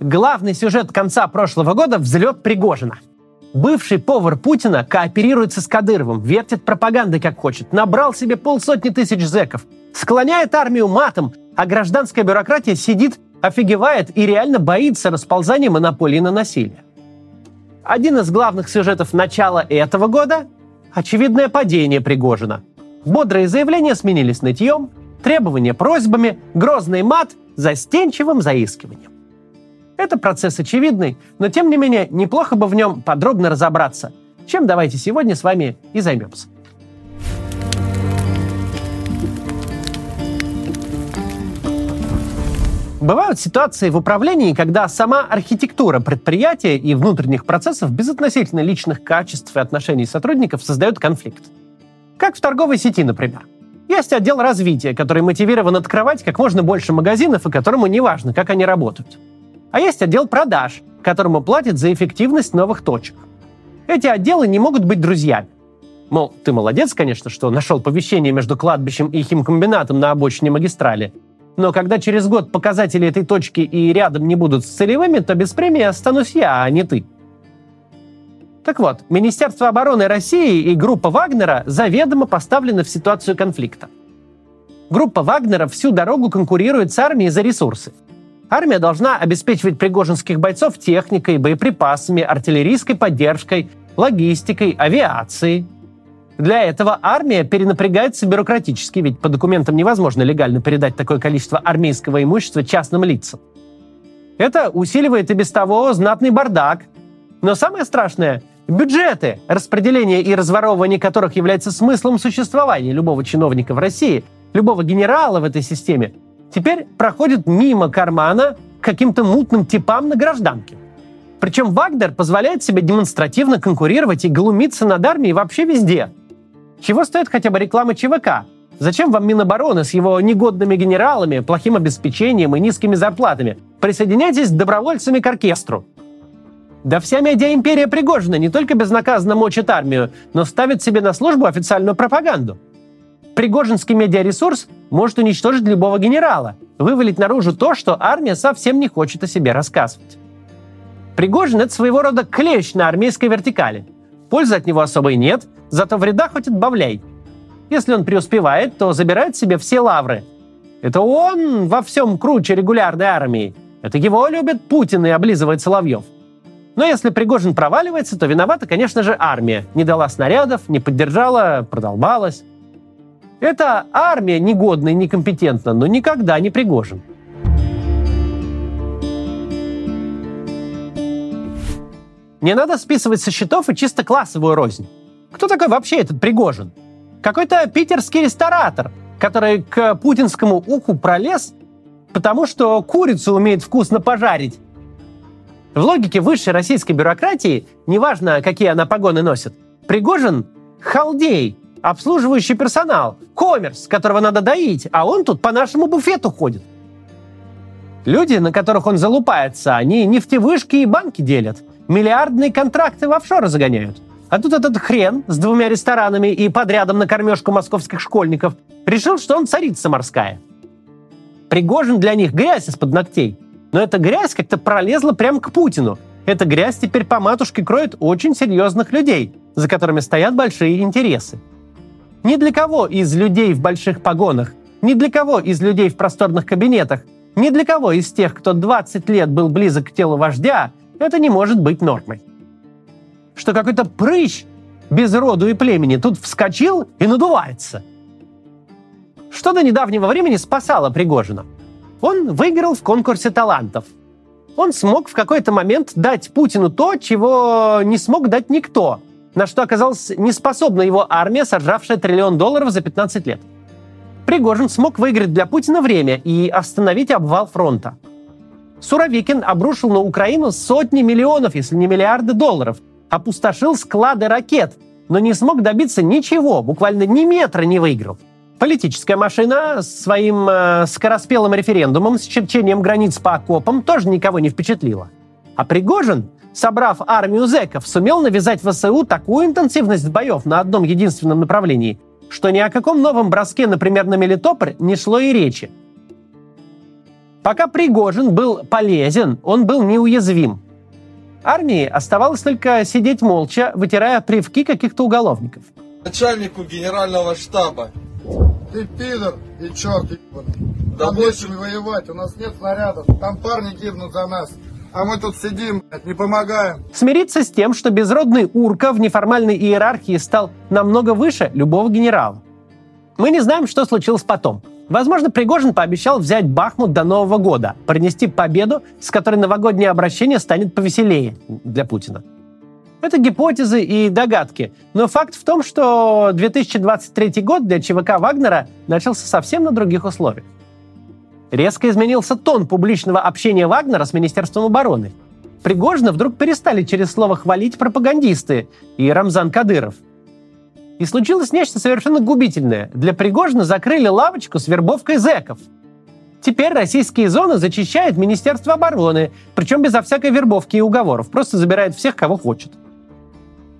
Главный сюжет конца прошлого года – взлет Пригожина. Бывший повар Путина кооперируется с Кадыровым, вертит пропагандой как хочет, набрал себе полсотни тысяч зеков, склоняет армию матом, а гражданская бюрократия сидит, офигевает и реально боится расползания монополии на насилие. Один из главных сюжетов начала этого года – очевидное падение Пригожина. Бодрые заявления сменились нытьем, требования просьбами, грозный мат – застенчивым заискиванием. Это процесс очевидный, но тем не менее неплохо бы в нем подробно разобраться, чем давайте сегодня с вами и займемся. Бывают ситуации в управлении, когда сама архитектура предприятия и внутренних процессов безотносительно личных качеств и отношений сотрудников создают конфликт. Как в торговой сети, например. Есть отдел развития, который мотивирован открывать как можно больше магазинов и которому не важно, как они работают. А есть отдел продаж, которому платят за эффективность новых точек. Эти отделы не могут быть друзьями. Мол, ты молодец, конечно, что нашел помещение между кладбищем и химкомбинатом на обочине магистрали. Но когда через год показатели этой точки и рядом не будут с целевыми, то без премии останусь я, а не ты. Так вот, Министерство обороны России и группа Вагнера заведомо поставлены в ситуацию конфликта. Группа Вагнера всю дорогу конкурирует с армией за ресурсы – Армия должна обеспечивать пригожинских бойцов техникой, боеприпасами, артиллерийской поддержкой, логистикой, авиацией. Для этого армия перенапрягается бюрократически, ведь по документам невозможно легально передать такое количество армейского имущества частным лицам. Это усиливает и без того знатный бардак. Но самое страшное – бюджеты, распределение и разворовывание которых является смыслом существования любого чиновника в России, любого генерала в этой системе – теперь проходит мимо кармана каким-то мутным типам на гражданке. Причем Вагнер позволяет себе демонстративно конкурировать и глумиться над армией вообще везде. Чего стоит хотя бы реклама ЧВК? Зачем вам Минобороны с его негодными генералами, плохим обеспечением и низкими зарплатами? Присоединяйтесь добровольцами к оркестру. Да вся медиа-империя Пригожина не только безнаказанно мочит армию, но ставит себе на службу официальную пропаганду. Пригожинский медиаресурс может уничтожить любого генерала, вывалить наружу то, что армия совсем не хочет о себе рассказывать. Пригожин — это своего рода клещ на армейской вертикали. Пользы от него особой нет, зато вреда хоть отбавляй. Если он преуспевает, то забирает себе все лавры. Это он во всем круче регулярной армии. Это его любит Путин и облизывает Соловьев. Но если Пригожин проваливается, то виновата, конечно же, армия. Не дала снарядов, не поддержала, продолбалась. Это армия негодна и некомпетентна, но никогда не Пригожин. Не надо списывать со счетов и чисто классовую рознь. Кто такой вообще этот Пригожин? Какой-то питерский ресторатор, который к путинскому уху пролез, потому что курицу умеет вкусно пожарить. В логике высшей российской бюрократии, неважно, какие она погоны носит, Пригожин – халдей, обслуживающий персонал, коммерс, которого надо доить, а он тут по нашему буфету ходит. Люди, на которых он залупается, они нефтевышки и банки делят, миллиардные контракты в офшоры загоняют. А тут этот хрен с двумя ресторанами и подрядом на кормежку московских школьников решил, что он царица морская. Пригожин для них грязь из-под ногтей. Но эта грязь как-то пролезла прямо к Путину. Эта грязь теперь по матушке кроет очень серьезных людей, за которыми стоят большие интересы. Ни для кого из людей в больших погонах, ни для кого из людей в просторных кабинетах, ни для кого из тех, кто 20 лет был близок к телу вождя, это не может быть нормой. Что какой-то прыщ без роду и племени тут вскочил и надувается. Что до недавнего времени спасало Пригожина? Он выиграл в конкурсе талантов. Он смог в какой-то момент дать Путину то, чего не смог дать никто – на что оказалась неспособна его армия, сожравшая триллион долларов за 15 лет. Пригожин смог выиграть для Путина время и остановить обвал фронта. Суровикин обрушил на Украину сотни миллионов, если не миллиарды долларов, опустошил склады ракет, но не смог добиться ничего, буквально ни метра не выиграл. Политическая машина своим э, скороспелым референдумом с черчением границ по окопам тоже никого не впечатлила. А Пригожин собрав армию зэков, сумел навязать ВСУ такую интенсивность боев на одном единственном направлении, что ни о каком новом броске, например, на Мелитополь, не шло и речи. Пока Пригожин был полезен, он был неуязвим. Армии оставалось только сидеть молча, вытирая привки каких-то уголовников. Начальнику генерального штаба. Ты пидор и черт ебаный. Да Нам больше- нечем воевать, у нас нет снарядов. Там парни гибнут за нас. А мы тут сидим, не помогаем. Смириться с тем, что безродный урка в неформальной иерархии стал намного выше любого генерала. Мы не знаем, что случилось потом. Возможно, Пригожин пообещал взять Бахмут до Нового года, принести победу, с которой новогоднее обращение станет повеселее для Путина. Это гипотезы и догадки. Но факт в том, что 2023 год для ЧВК Вагнера начался совсем на других условиях. Резко изменился тон публичного общения Вагнера с Министерством обороны. Пригожина вдруг перестали через слово хвалить пропагандисты и Рамзан Кадыров. И случилось нечто совершенно губительное. Для Пригожина закрыли лавочку с вербовкой зэков. Теперь российские зоны зачищает Министерство обороны, причем безо всякой вербовки и уговоров, просто забирает всех, кого хочет.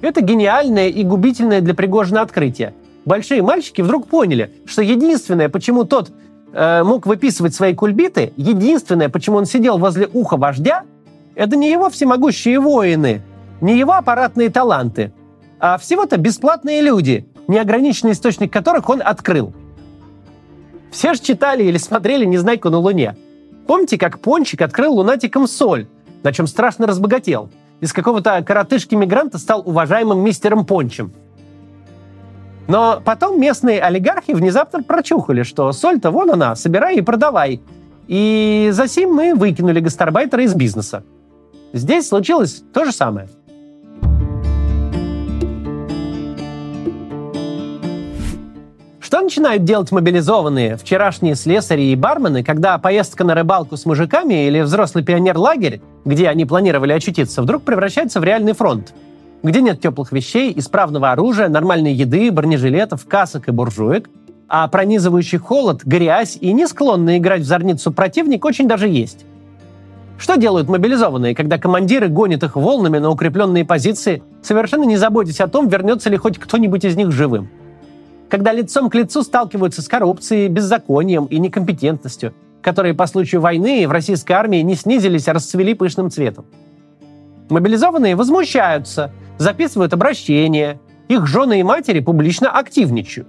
Это гениальное и губительное для Пригожина открытие. Большие мальчики вдруг поняли, что единственное, почему тот э, мог выписывать свои кульбиты, единственное, почему он сидел возле уха вождя, это не его всемогущие воины, не его аппаратные таланты, а всего-то бесплатные люди, неограниченный источник которых он открыл. Все же читали или смотрели «Незнайку на Луне». Помните, как Пончик открыл лунатиком соль, на чем страшно разбогател? Из какого-то коротышки-мигранта стал уважаемым мистером Пончем. Но потом местные олигархи внезапно прочухали, что соль-то вон она, собирай и продавай. И за сим мы выкинули гастарбайтера из бизнеса. Здесь случилось то же самое. Что начинают делать мобилизованные, вчерашние слесари и бармены, когда поездка на рыбалку с мужиками или взрослый пионер-лагерь, где они планировали очутиться, вдруг превращается в реальный фронт? Где нет теплых вещей, исправного оружия, нормальной еды, бронежилетов, касок и буржуек, а пронизывающий холод, грязь и не склонный играть в зорницу противник очень даже есть. Что делают мобилизованные, когда командиры гонят их волнами на укрепленные позиции, совершенно не заботясь о том, вернется ли хоть кто-нибудь из них живым? Когда лицом к лицу сталкиваются с коррупцией, беззаконием и некомпетентностью, которые по случаю войны в российской армии не снизились, а расцвели пышным цветом. Мобилизованные возмущаются, записывают обращения, их жены и матери публично активничают.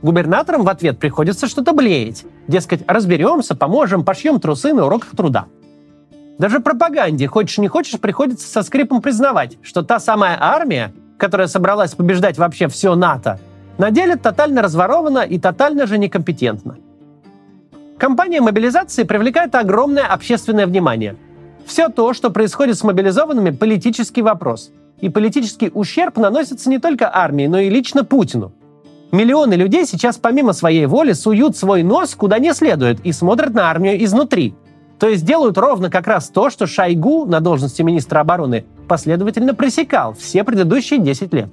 Губернаторам в ответ приходится что-то блеять. Дескать, разберемся, поможем, пошьем трусы на уроках труда. Даже пропаганде, хочешь не хочешь, приходится со скрипом признавать, что та самая армия, которая собралась побеждать вообще все НАТО, на деле тотально разворована и тотально же некомпетентна. Компания мобилизации привлекает огромное общественное внимание. Все то, что происходит с мобилизованными, политический вопрос. И политический ущерб наносится не только армии, но и лично Путину. Миллионы людей сейчас помимо своей воли суют свой нос куда не следует и смотрят на армию изнутри. То есть делают ровно как раз то, что Шойгу на должности министра обороны последовательно пресекал все предыдущие 10 лет.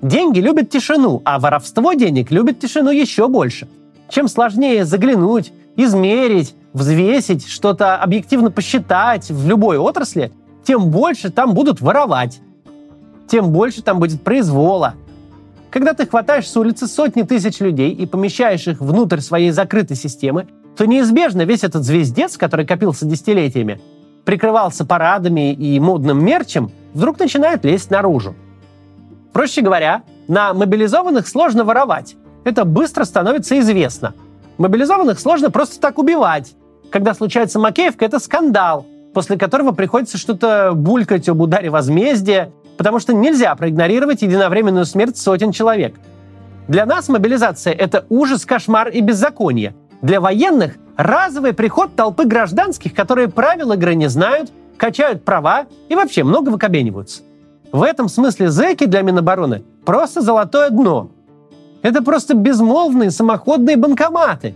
Деньги любят тишину, а воровство денег любит тишину еще больше. Чем сложнее заглянуть, измерить, взвесить, что-то объективно посчитать в любой отрасли, тем больше там будут воровать. Тем больше там будет произвола. Когда ты хватаешь с улицы сотни тысяч людей и помещаешь их внутрь своей закрытой системы, то неизбежно весь этот звездец, который копился десятилетиями, прикрывался парадами и модным мерчем, вдруг начинает лезть наружу. Проще говоря, на мобилизованных сложно воровать. Это быстро становится известно. Мобилизованных сложно просто так убивать. Когда случается Макеевка, это скандал, после которого приходится что-то булькать об ударе возмездия, потому что нельзя проигнорировать единовременную смерть сотен человек. Для нас мобилизация – это ужас, кошмар и беззаконие. Для военных – разовый приход толпы гражданских, которые правил игры не знают, качают права и вообще много выкобениваются. В этом смысле зэки для Минобороны просто золотое дно. Это просто безмолвные самоходные банкоматы.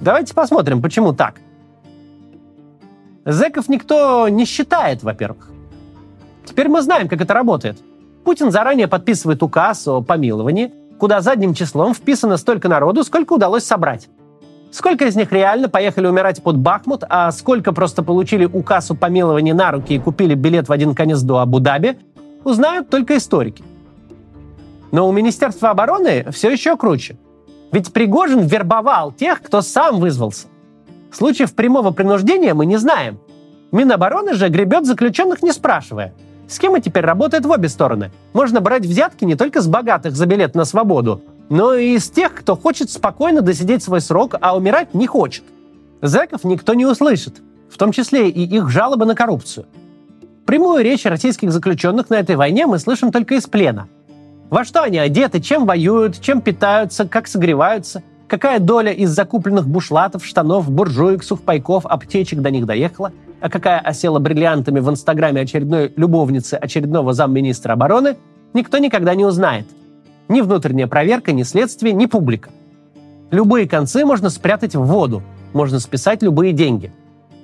Давайте посмотрим, почему так. Зэков никто не считает, во-первых. Теперь мы знаем, как это работает. Путин заранее подписывает указ о помиловании, куда задним числом вписано столько народу, сколько удалось собрать. Сколько из них реально поехали умирать под Бахмут, а сколько просто получили указ о помиловании на руки и купили билет в один конец до Абу-Даби, узнают только историки. Но у Министерства обороны все еще круче. Ведь Пригожин вербовал тех, кто сам вызвался. Случаев прямого принуждения мы не знаем. Минобороны же гребет заключенных не спрашивая. Схема теперь работает в обе стороны. Можно брать взятки не только с богатых за билет на свободу, но и из тех, кто хочет спокойно досидеть свой срок, а умирать не хочет. Зэков никто не услышит, в том числе и их жалобы на коррупцию. Прямую речь российских заключенных на этой войне мы слышим только из плена. Во что они одеты, чем воюют, чем питаются, как согреваются, какая доля из закупленных бушлатов, штанов, буржуек, сухпайков, аптечек до них доехала, а какая осела бриллиантами в инстаграме очередной любовницы очередного замминистра обороны, никто никогда не узнает. Ни внутренняя проверка, ни следствие, ни публика. Любые концы можно спрятать в воду, можно списать любые деньги.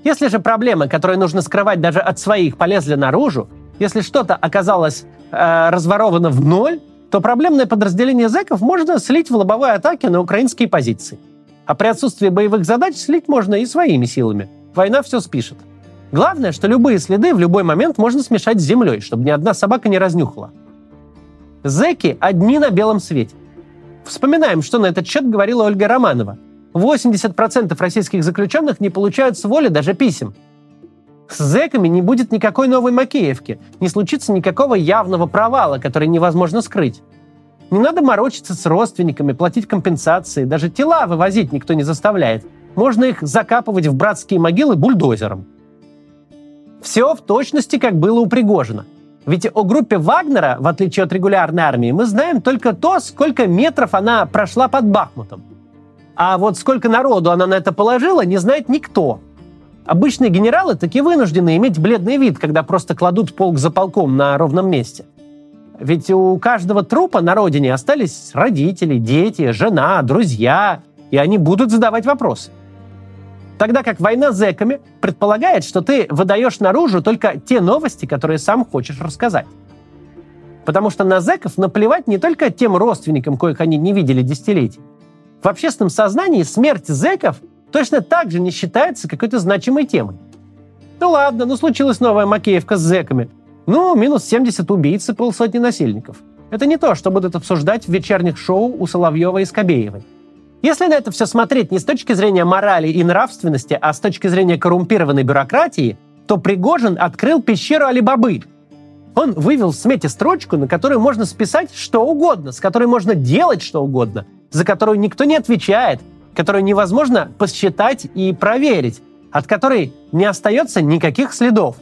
Если же проблемы, которые нужно скрывать даже от своих, полезли наружу, если что-то оказалось э, разворовано в ноль, то проблемное подразделение зэков можно слить в лобовой атаке на украинские позиции. А при отсутствии боевых задач слить можно и своими силами. Война все спишет. Главное, что любые следы в любой момент можно смешать с землей, чтобы ни одна собака не разнюхала. Зэки одни на белом свете. Вспоминаем, что на этот счет говорила Ольга Романова. 80% российских заключенных не получают с воли даже писем. С зэками не будет никакой новой Макеевки, не случится никакого явного провала, который невозможно скрыть. Не надо морочиться с родственниками, платить компенсации, даже тела вывозить никто не заставляет. Можно их закапывать в братские могилы бульдозером. Все в точности, как было у Пригожина. Ведь о группе Вагнера, в отличие от регулярной армии, мы знаем только то, сколько метров она прошла под Бахмутом. А вот сколько народу она на это положила, не знает никто. Обычные генералы таки вынуждены иметь бледный вид, когда просто кладут полк за полком на ровном месте. Ведь у каждого трупа на родине остались родители, дети, жена, друзья, и они будут задавать вопросы. Тогда как война с зэками предполагает, что ты выдаешь наружу только те новости, которые сам хочешь рассказать. Потому что на зэков наплевать не только тем родственникам, коих они не видели десятилетий, в общественном сознании смерть зэков точно так же не считается какой-то значимой темой. Ну ладно, ну случилась новая Макеевка с зэками. Ну, минус 70 убийц и полсотни насильников. Это не то, что будут обсуждать в вечерних шоу у Соловьева и Скобеевой. Если на это все смотреть не с точки зрения морали и нравственности, а с точки зрения коррумпированной бюрократии, то Пригожин открыл пещеру Алибабы. Он вывел в смете строчку, на которую можно списать что угодно, с которой можно делать что угодно, за которую никто не отвечает, которую невозможно посчитать и проверить, от которой не остается никаких следов.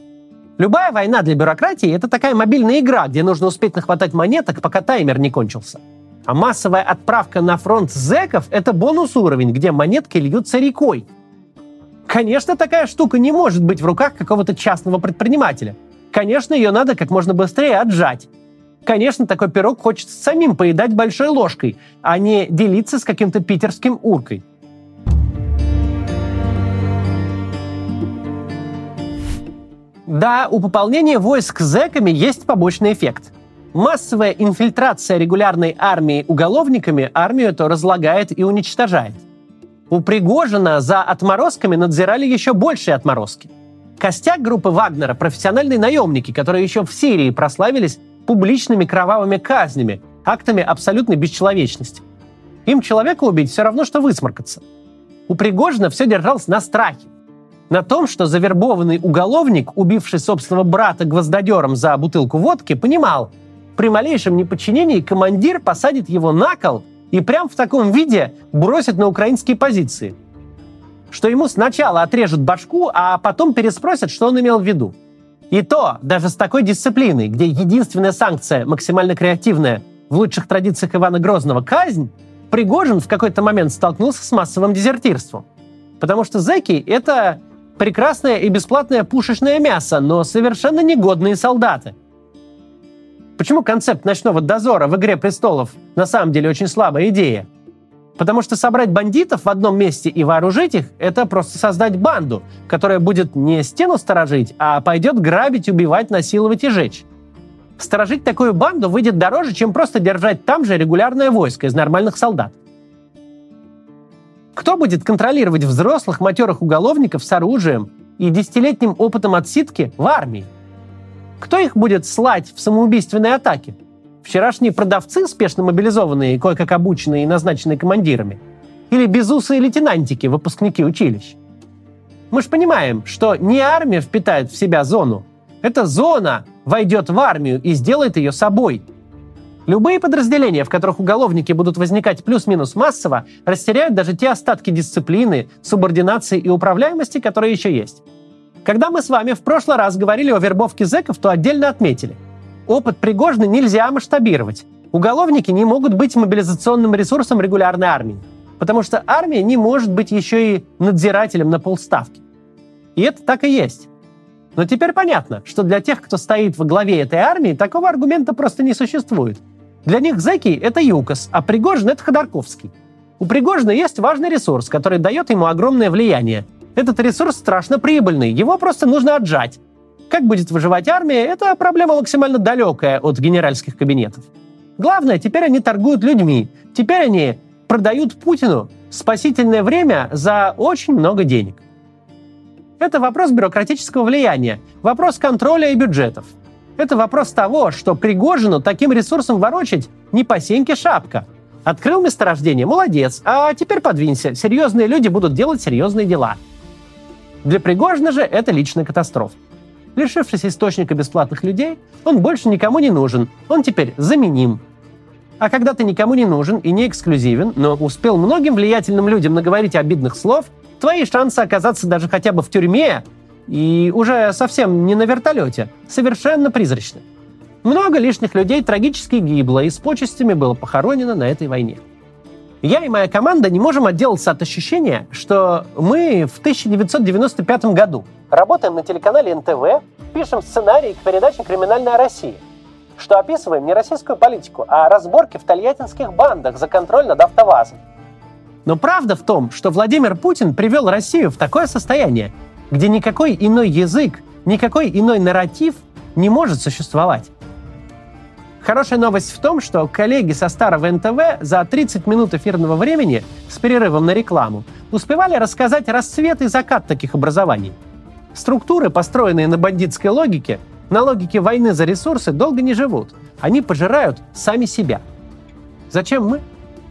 Любая война для бюрократии – это такая мобильная игра, где нужно успеть нахватать монеток, пока таймер не кончился. А массовая отправка на фронт зэков – это бонус уровень, где монетки льются рекой. Конечно, такая штука не может быть в руках какого-то частного предпринимателя. Конечно, ее надо как можно быстрее отжать. Конечно, такой пирог хочется самим поедать большой ложкой, а не делиться с каким-то питерским уркой. Да, у пополнения войск зэками есть побочный эффект. Массовая инфильтрация регулярной армии уголовниками армию это разлагает и уничтожает. У Пригожина за отморозками надзирали еще большие отморозки. Костяк группы Вагнера – профессиональные наемники, которые еще в Сирии прославились публичными кровавыми казнями, актами абсолютной бесчеловечности. Им человека убить все равно, что высморкаться. У Пригожина все держалось на страхе. На том, что завербованный уголовник, убивший собственного брата гвоздодером за бутылку водки, понимал, при малейшем неподчинении командир посадит его на кол и прям в таком виде бросит на украинские позиции. Что ему сначала отрежут башку, а потом переспросят, что он имел в виду. И то даже с такой дисциплиной, где единственная санкция, максимально креативная, в лучших традициях Ивана Грозного, казнь, Пригожин в какой-то момент столкнулся с массовым дезертирством. Потому что зэки — это прекрасное и бесплатное пушечное мясо, но совершенно негодные солдаты. Почему концепт ночного дозора в «Игре престолов» на самом деле очень слабая идея? Потому что собрать бандитов в одном месте и вооружить их – это просто создать банду, которая будет не стену сторожить, а пойдет грабить, убивать, насиловать и жечь. Сторожить такую банду выйдет дороже, чем просто держать там же регулярное войско из нормальных солдат. Кто будет контролировать взрослых матерых уголовников с оружием и десятилетним опытом отсидки в армии? Кто их будет слать в самоубийственные атаки? Вчерашние продавцы, спешно мобилизованные, кое-как обученные и назначенные командирами? Или безусые лейтенантики, выпускники училищ? Мы же понимаем, что не армия впитает в себя зону. Эта зона войдет в армию и сделает ее собой. Любые подразделения, в которых уголовники будут возникать плюс-минус массово, растеряют даже те остатки дисциплины, субординации и управляемости, которые еще есть. Когда мы с вами в прошлый раз говорили о вербовке зэков, то отдельно отметили. Опыт Пригожина нельзя масштабировать. Уголовники не могут быть мобилизационным ресурсом регулярной армии, потому что армия не может быть еще и надзирателем на полставки. И это так и есть. Но теперь понятно, что для тех, кто стоит во главе этой армии, такого аргумента просто не существует. Для них зэки — это ЮКОС, а Пригожин — это Ходорковский. У Пригожина есть важный ресурс, который дает ему огромное влияние. Этот ресурс страшно прибыльный, его просто нужно отжать. Как будет выживать армия, это проблема максимально далекая от генеральских кабинетов. Главное, теперь они торгуют людьми. Теперь они продают Путину спасительное время за очень много денег. Это вопрос бюрократического влияния, вопрос контроля и бюджетов. Это вопрос того, что Пригожину таким ресурсом ворочать не по сеньке шапка. Открыл месторождение, молодец, а теперь подвинься, серьезные люди будут делать серьезные дела. Для Пригожина же это личная катастрофа. Лишившись источника бесплатных людей, он больше никому не нужен, он теперь заменим. А когда ты никому не нужен и не эксклюзивен, но успел многим влиятельным людям наговорить обидных слов – твои шансы оказаться даже хотя бы в тюрьме и уже совсем не на вертолете совершенно призрачны. Много лишних людей трагически гибло и с почестями было похоронено на этой войне. Я и моя команда не можем отделаться от ощущения, что мы в 1995 году работаем на телеканале НТВ, пишем сценарий к передаче «Криминальная Россия», что описываем не российскую политику, а разборки в тольяттинских бандах за контроль над АвтоВАЗом. Но правда в том, что Владимир Путин привел Россию в такое состояние, где никакой иной язык, никакой иной нарратив не может существовать. Хорошая новость в том, что коллеги со старого НТВ за 30 минут эфирного времени с перерывом на рекламу успевали рассказать расцвет и закат таких образований. Структуры, построенные на бандитской логике, на логике войны за ресурсы, долго не живут. Они пожирают сами себя. Зачем мы?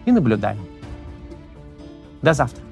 И наблюдаем. До завтра.